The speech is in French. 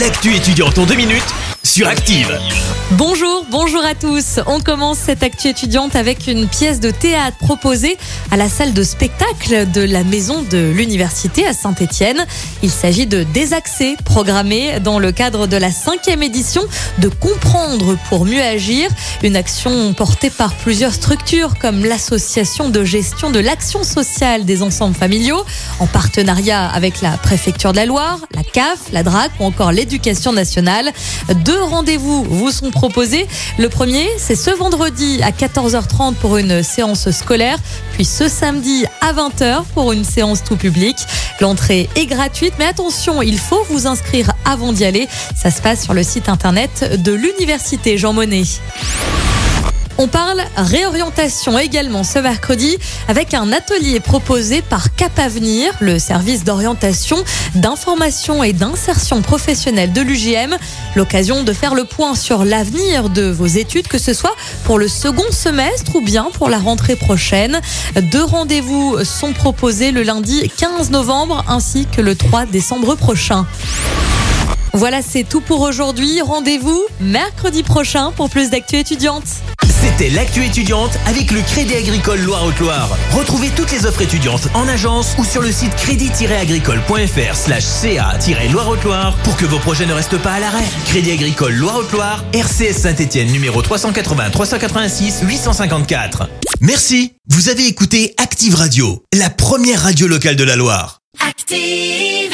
L'actu étudiante en deux minutes sur Active. Bonjour, bonjour à tous. On commence cette actu étudiante avec une pièce de théâtre proposée à la salle de spectacle de la maison de l'université à Saint-Étienne. Il s'agit de Désaxé, programmé dans le cadre de la cinquième édition de Comprendre pour mieux agir, une action portée par plusieurs structures comme l'association de gestion de l'action sociale des ensembles familiaux, en partenariat avec la préfecture de la Loire, CAF, la DRAC ou encore l'éducation nationale. Deux rendez-vous vous sont proposés. Le premier, c'est ce vendredi à 14h30 pour une séance scolaire, puis ce samedi à 20h pour une séance tout public. L'entrée est gratuite, mais attention, il faut vous inscrire avant d'y aller. Ça se passe sur le site internet de l'université Jean Monnet. On parle réorientation également ce mercredi avec un atelier proposé par Cap Avenir, le service d'orientation, d'information et d'insertion professionnelle de l'UGM. L'occasion de faire le point sur l'avenir de vos études, que ce soit pour le second semestre ou bien pour la rentrée prochaine. Deux rendez-vous sont proposés le lundi 15 novembre ainsi que le 3 décembre prochain. Voilà, c'est tout pour aujourd'hui. Rendez-vous mercredi prochain pour plus d'actu étudiantes. L'actu étudiante avec le Crédit Agricole Loire-Haute-Loire. Retrouvez toutes les offres étudiantes en agence ou sur le site crédit-agricole.fr slash ca-loire-haute-Loire pour que vos projets ne restent pas à l'arrêt. Crédit Agricole Loire-Haute-Loire, RCS Saint-Etienne numéro 380 386 854. Merci. Vous avez écouté Active Radio, la première radio locale de la Loire. Active.